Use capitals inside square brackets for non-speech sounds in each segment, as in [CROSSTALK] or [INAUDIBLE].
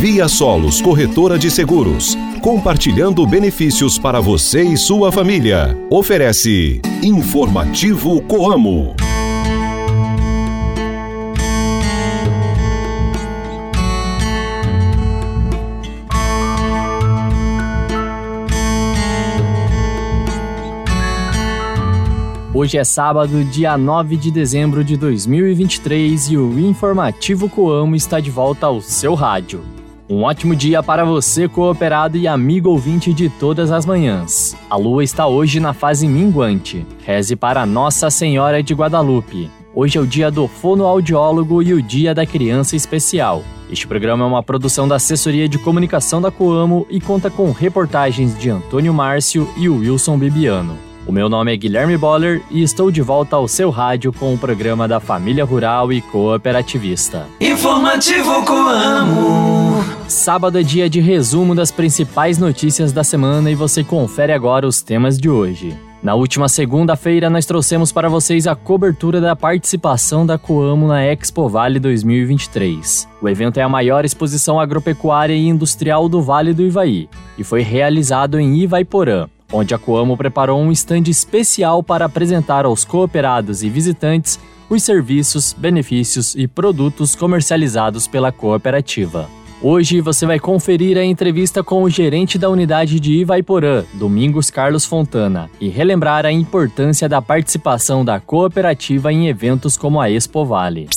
Via Solos Corretora de Seguros, compartilhando benefícios para você e sua família. Oferece Informativo Coamo. Hoje é sábado, dia 9 de dezembro de 2023 e o Informativo Coamo está de volta ao seu rádio. Um ótimo dia para você, cooperado e amigo ouvinte de todas as manhãs. A lua está hoje na fase minguante. Reze para Nossa Senhora de Guadalupe. Hoje é o dia do fonoaudiólogo e o dia da criança especial. Este programa é uma produção da Assessoria de Comunicação da Coamo e conta com reportagens de Antônio Márcio e Wilson Bibiano. O meu nome é Guilherme Boller e estou de volta ao seu rádio com o programa da Família Rural e Cooperativista. Informativo Coamo. Sábado é dia de resumo das principais notícias da semana e você confere agora os temas de hoje. Na última segunda-feira, nós trouxemos para vocês a cobertura da participação da Coamo na Expo Vale 2023. O evento é a maior exposição agropecuária e industrial do Vale do Ivaí e foi realizado em Ivaiporã onde a Coamo preparou um stand especial para apresentar aos cooperados e visitantes os serviços, benefícios e produtos comercializados pela cooperativa. Hoje você vai conferir a entrevista com o gerente da unidade de Ivaiporã, Domingos Carlos Fontana, e relembrar a importância da participação da cooperativa em eventos como a Expo Vale.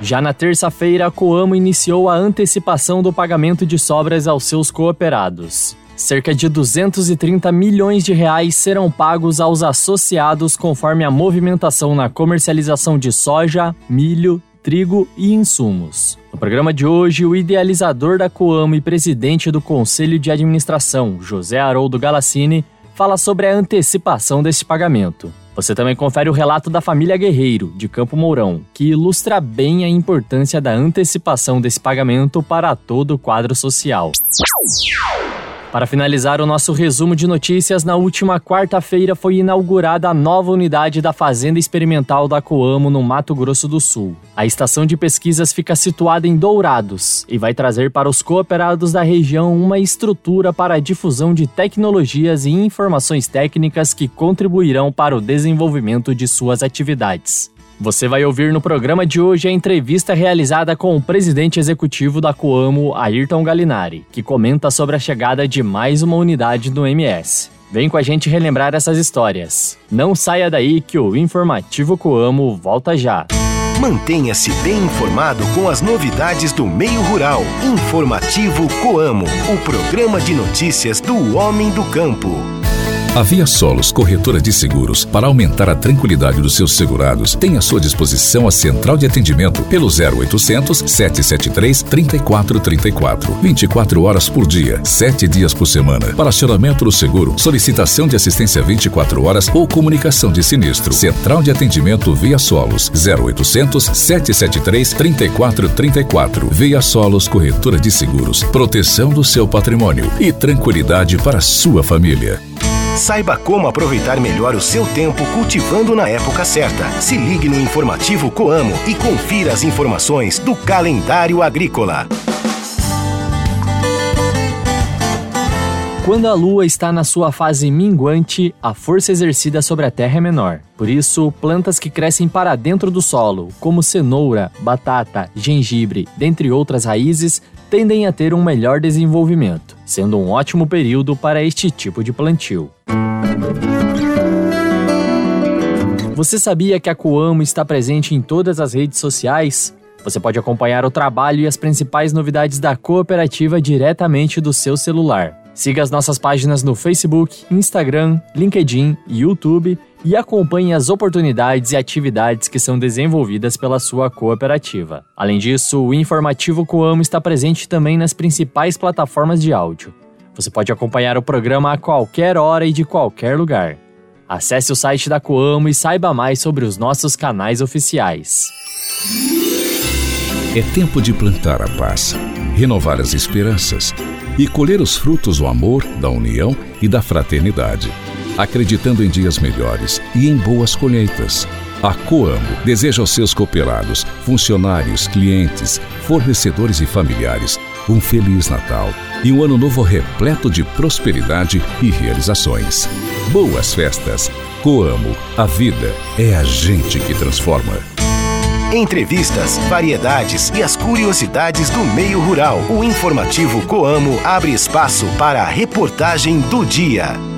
Já na terça-feira, a Coamo iniciou a antecipação do pagamento de sobras aos seus cooperados. Cerca de 230 milhões de reais serão pagos aos associados conforme a movimentação na comercialização de soja, milho, trigo e insumos. No programa de hoje, o idealizador da Coamo e presidente do Conselho de Administração, José Haroldo Galassini, fala sobre a antecipação desse pagamento. Você também confere o relato da família Guerreiro, de Campo Mourão, que ilustra bem a importância da antecipação desse pagamento para todo o quadro social. Para finalizar o nosso resumo de notícias, na última quarta-feira foi inaugurada a nova unidade da Fazenda Experimental da Coamo, no Mato Grosso do Sul. A estação de pesquisas fica situada em Dourados e vai trazer para os cooperados da região uma estrutura para a difusão de tecnologias e informações técnicas que contribuirão para o desenvolvimento de suas atividades. Você vai ouvir no programa de hoje a entrevista realizada com o presidente executivo da Coamo, Ayrton Galinari, que comenta sobre a chegada de mais uma unidade do MS. Vem com a gente relembrar essas histórias. Não saia daí que o Informativo Coamo volta já. Mantenha-se bem informado com as novidades do meio rural. Informativo Coamo, o programa de notícias do homem do campo. A Via Solos Corretora de Seguros, para aumentar a tranquilidade dos seus segurados, tem à sua disposição a central de atendimento pelo 0800 773 3434. 24 horas por dia, 7 dias por semana. Para acionamento do seguro, solicitação de assistência 24 horas ou comunicação de sinistro. Central de atendimento Via Solos 0800 773 3434. Via Solos Corretora de Seguros. Proteção do seu patrimônio e tranquilidade para sua família. Saiba como aproveitar melhor o seu tempo cultivando na época certa. Se ligue no informativo Coamo e confira as informações do calendário agrícola. Quando a lua está na sua fase minguante, a força exercida sobre a terra é menor. Por isso, plantas que crescem para dentro do solo, como cenoura, batata, gengibre, dentre outras raízes, tendem a ter um melhor desenvolvimento, sendo um ótimo período para este tipo de plantio. Você sabia que a Coamo está presente em todas as redes sociais? Você pode acompanhar o trabalho e as principais novidades da cooperativa diretamente do seu celular. Siga as nossas páginas no Facebook, Instagram, LinkedIn e YouTube e acompanhe as oportunidades e atividades que são desenvolvidas pela sua cooperativa. Além disso, o informativo Coamo está presente também nas principais plataformas de áudio. Você pode acompanhar o programa a qualquer hora e de qualquer lugar. Acesse o site da Coamo e saiba mais sobre os nossos canais oficiais. É tempo de plantar a paz, renovar as esperanças e colher os frutos do amor, da união e da fraternidade, acreditando em dias melhores e em boas colheitas. A Coamo deseja aos seus cooperados, funcionários, clientes, fornecedores e familiares um feliz Natal e um ano novo repleto de prosperidade e realizações. Boas festas! Coamo, a vida é a gente que transforma. Entrevistas, variedades e as curiosidades do meio rural. O informativo Coamo abre espaço para a reportagem do dia.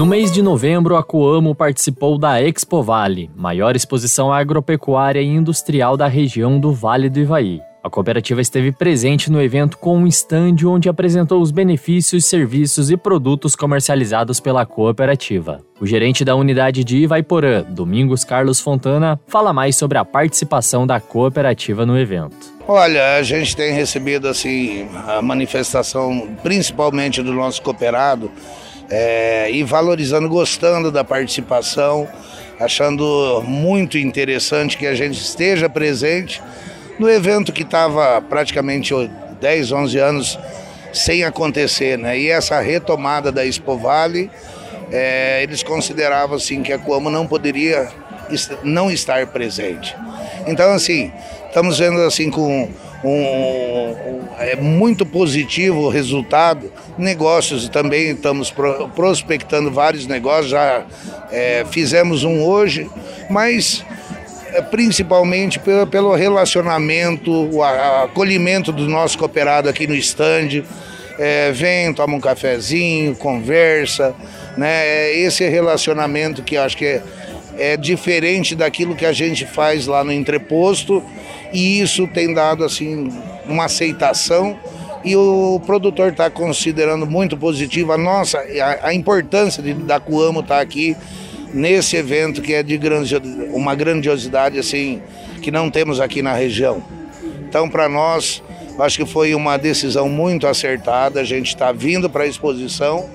No mês de novembro, a Coamo participou da Expo Vale, maior exposição agropecuária e industrial da região do Vale do Ivaí. A cooperativa esteve presente no evento com um estande onde apresentou os benefícios, serviços e produtos comercializados pela cooperativa. O gerente da unidade de Ivaiporã, Domingos Carlos Fontana, fala mais sobre a participação da cooperativa no evento. Olha, a gente tem recebido assim a manifestação, principalmente do nosso cooperado, é, e valorizando, gostando da participação, achando muito interessante que a gente esteja presente no evento que estava praticamente 10, 11 anos sem acontecer, né? E essa retomada da Expo Vale, é, eles consideravam assim que a Coamo não poderia não estar presente. Então assim, estamos vendo assim com um, é muito positivo o resultado. Negócios também estamos pro, prospectando vários negócios, já é, fizemos um hoje, mas é, principalmente pelo, pelo relacionamento, o acolhimento do nosso cooperado aqui no estande. É, vem, toma um cafezinho, conversa, né? É esse relacionamento que acho que é, é diferente daquilo que a gente faz lá no entreposto e isso tem dado assim uma aceitação e o produtor está considerando muito positivo a nossa a, a importância de, da Coamo estar tá aqui nesse evento que é de uma grandiosidade assim que não temos aqui na região. Então para nós acho que foi uma decisão muito acertada. A gente está vindo para a exposição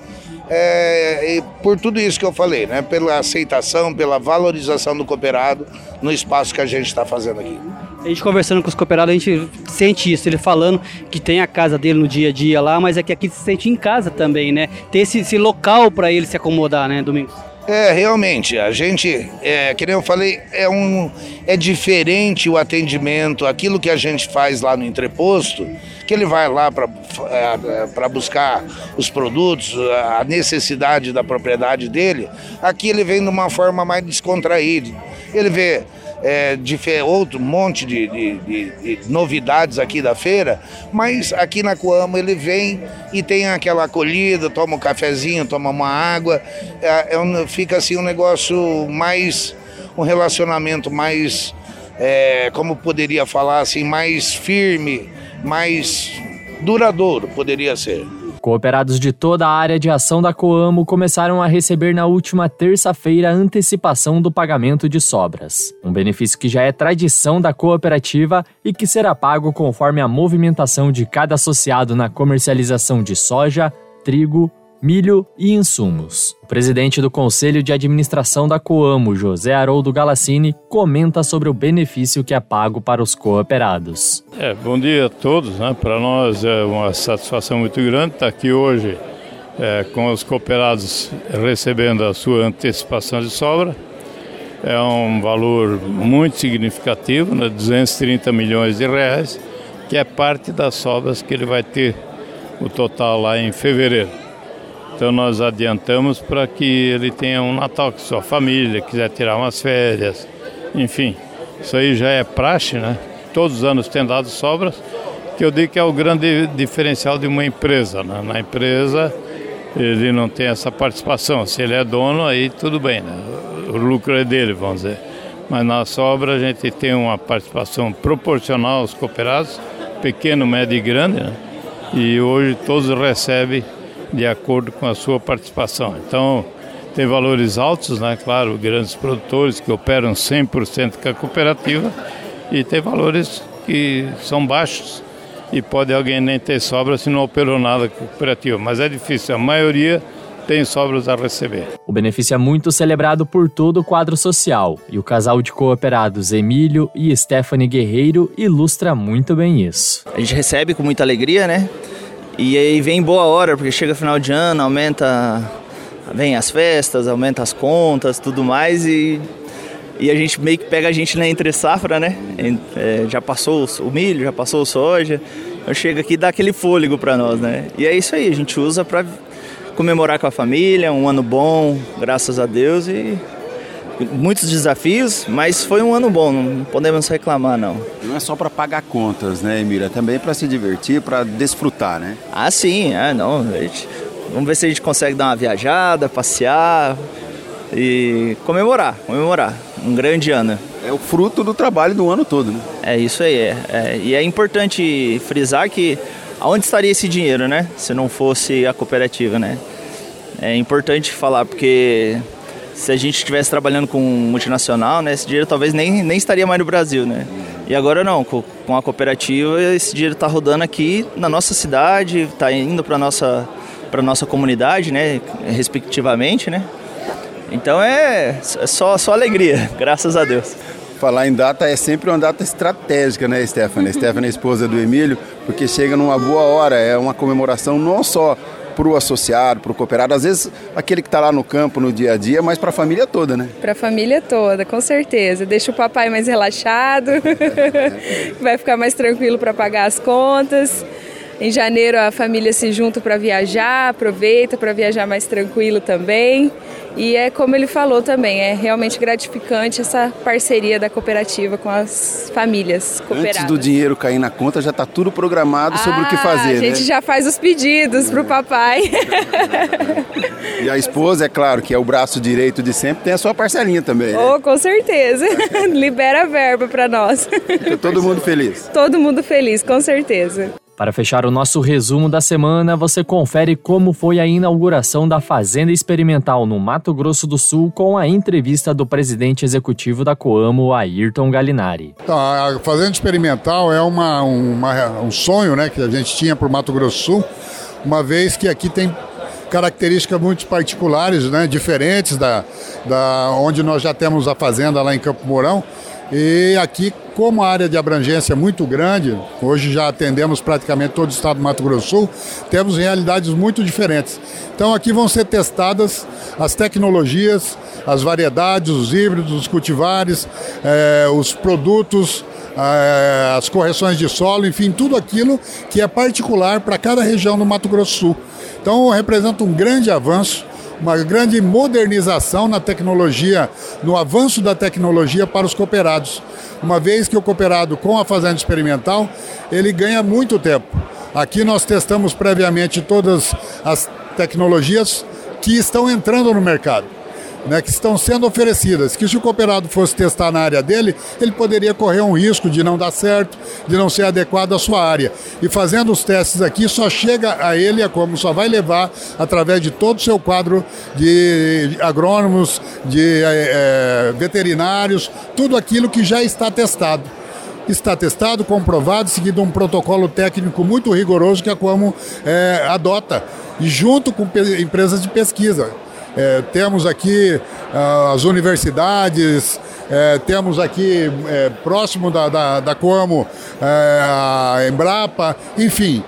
é, por tudo isso que eu falei, né? Pela aceitação, pela valorização do cooperado no espaço que a gente está fazendo aqui. A gente conversando com os cooperados, a gente sente isso. Ele falando que tem a casa dele no dia a dia lá, mas é que aqui se sente em casa também, né? Ter esse, esse local para ele se acomodar, né, Domingos? É, realmente, a gente, é, que nem eu falei, é, um, é diferente o atendimento, aquilo que a gente faz lá no entreposto, que ele vai lá para é, buscar os produtos, a necessidade da propriedade dele, aqui ele vem de uma forma mais descontraída. Ele vê é, outro monte de, de, de, de, novidades aqui da feira, mas aqui na Coamo ele vem e tem aquela acolhida, toma um cafezinho, toma uma água, é, é um, fica assim um negócio mais, um relacionamento mais, é, como poderia falar assim, mais firme, mais duradouro, poderia ser. Cooperados de toda a área de ação da Coamo começaram a receber na última terça-feira antecipação do pagamento de sobras. Um benefício que já é tradição da cooperativa e que será pago conforme a movimentação de cada associado na comercialização de soja, trigo, milho e insumos. O presidente do Conselho de Administração da Coamo, José Haroldo Galassini, comenta sobre o benefício que é pago para os cooperados. É, bom dia a todos. Né? Para nós é uma satisfação muito grande estar aqui hoje é, com os cooperados recebendo a sua antecipação de sobra. É um valor muito significativo, né? 230 milhões de reais, que é parte das sobras que ele vai ter o total lá em fevereiro. Então nós adiantamos para que ele tenha um Natal com sua família, quiser tirar umas férias, enfim. Isso aí já é praxe, né? Todos os anos tem dado sobras, que eu digo que é o grande diferencial de uma empresa. Né? Na empresa ele não tem essa participação. Se ele é dono, aí tudo bem, né? O lucro é dele, vamos dizer. Mas na sobra a gente tem uma participação proporcional aos cooperados, pequeno, médio e grande, né? E hoje todos recebem de acordo com a sua participação. Então, tem valores altos, né? claro, grandes produtores que operam 100% com a cooperativa e tem valores que são baixos e pode alguém nem ter sobra se não operou nada com a cooperativa, mas é difícil, a maioria tem sobras a receber. O benefício é muito celebrado por todo o quadro social e o casal de cooperados Emílio e Stephanie Guerreiro ilustra muito bem isso. A gente recebe com muita alegria, né? E aí vem boa hora, porque chega final de ano, aumenta, vem as festas, aumenta as contas, tudo mais e, e a gente meio que pega a gente na entre safra, né? É, já passou o milho, já passou o soja, então chega aqui e dá aquele fôlego para nós, né? E é isso aí, a gente usa para comemorar com a família, um ano bom, graças a Deus e muitos desafios, mas foi um ano bom, não podemos reclamar não. Não é só para pagar contas, né, Emília? É também para se divertir, para desfrutar, né? Ah, sim, é, não. Gente, vamos ver se a gente consegue dar uma viajada, passear e comemorar, comemorar. Um grande ano. É o fruto do trabalho do ano todo, né? É isso aí, é, é. E é importante frisar que aonde estaria esse dinheiro, né? Se não fosse a cooperativa, né? É importante falar porque se a gente estivesse trabalhando com multinacional, né, esse dinheiro talvez nem, nem estaria mais no Brasil, né? E agora não, com, com a cooperativa, esse dinheiro está rodando aqui na nossa cidade, está indo para nossa para nossa comunidade, né, respectivamente, né? Então é, é só só alegria, [LAUGHS] graças a Deus. Falar em data é sempre uma data estratégica, né, Stephanie? [LAUGHS] Stephanie é esposa do Emílio, porque chega numa boa hora, é uma comemoração não só para o associado, para o cooperado, às vezes aquele que está lá no campo no dia a dia, mas para a família toda, né? Para a família toda, com certeza. Deixa o papai mais relaxado, [LAUGHS] vai ficar mais tranquilo para pagar as contas. Em janeiro a família se junta para viajar, aproveita para viajar mais tranquilo também. E é como ele falou também, é realmente gratificante essa parceria da cooperativa com as famílias cooperadas. Antes do dinheiro cair na conta, já está tudo programado ah, sobre o que ah, fazer, A gente né? já faz os pedidos é. para o papai. [LAUGHS] e a esposa, é claro, que é o braço direito de sempre, tem a sua parcelinha também. Né? Oh, com certeza. [LAUGHS] Libera a verba para nós. Fica todo mundo feliz. Todo mundo feliz, com certeza. Para fechar o nosso resumo da semana, você confere como foi a inauguração da Fazenda Experimental no Mato Grosso do Sul com a entrevista do presidente executivo da Coamo, Ayrton Galinari. Então, a Fazenda Experimental é uma, uma, um sonho né, que a gente tinha para o Mato Grosso do Sul, uma vez que aqui tem características muito particulares, né, diferentes da, da onde nós já temos a fazenda lá em Campo Mourão. E aqui, como a área de abrangência é muito grande, hoje já atendemos praticamente todo o estado do Mato Grosso do Sul, temos realidades muito diferentes. Então aqui vão ser testadas as tecnologias, as variedades, os híbridos, os cultivares, eh, os produtos, eh, as correções de solo, enfim, tudo aquilo que é particular para cada região do Mato Grosso do Sul. Então representa um grande avanço uma grande modernização na tecnologia, no avanço da tecnologia para os cooperados. Uma vez que o cooperado com a fazenda experimental, ele ganha muito tempo. Aqui nós testamos previamente todas as tecnologias que estão entrando no mercado né, que estão sendo oferecidas, que se o cooperado fosse testar na área dele, ele poderia correr um risco de não dar certo, de não ser adequado à sua área. E fazendo os testes aqui, só chega a ele, a como só vai levar através de todo o seu quadro de agrônomos, de é, veterinários, tudo aquilo que já está testado está testado, comprovado, seguido um protocolo técnico muito rigoroso que a Coamo é, adota, e junto com empresas de pesquisa. É, temos aqui ah, as universidades, é, temos aqui é, próximo da, da, da Como é, a Embrapa, enfim.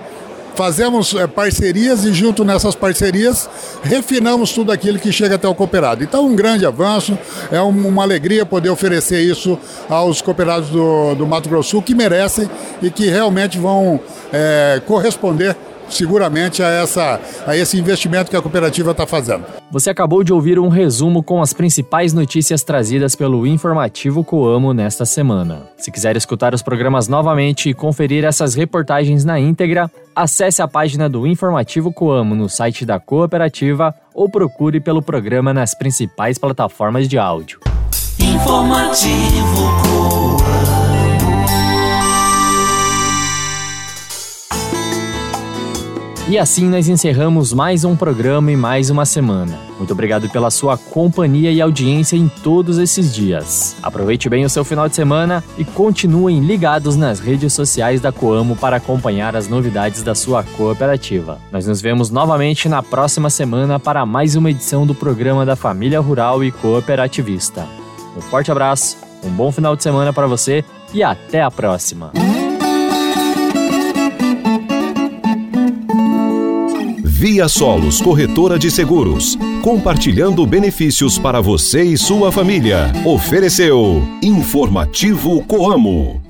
Fazemos é, parcerias e, junto nessas parcerias, refinamos tudo aquilo que chega até o cooperado. Então, um grande avanço, é uma alegria poder oferecer isso aos cooperados do, do Mato Grosso que merecem e que realmente vão é, corresponder seguramente a, essa, a esse investimento que a cooperativa está fazendo. Você acabou de ouvir um resumo com as principais notícias trazidas pelo informativo Coamo nesta semana. Se quiser escutar os programas novamente e conferir essas reportagens na íntegra, acesse a página do Informativo Coamo no site da cooperativa ou procure pelo programa nas principais plataformas de áudio. Informativo Coamo. E assim nós encerramos mais um programa e mais uma semana. Muito obrigado pela sua companhia e audiência em todos esses dias. Aproveite bem o seu final de semana e continuem ligados nas redes sociais da Coamo para acompanhar as novidades da sua cooperativa. Nós nos vemos novamente na próxima semana para mais uma edição do programa da Família Rural e Cooperativista. Um forte abraço, um bom final de semana para você e até a próxima. Via Solos Corretora de Seguros, compartilhando benefícios para você e sua família. Ofereceu Informativo Coamo.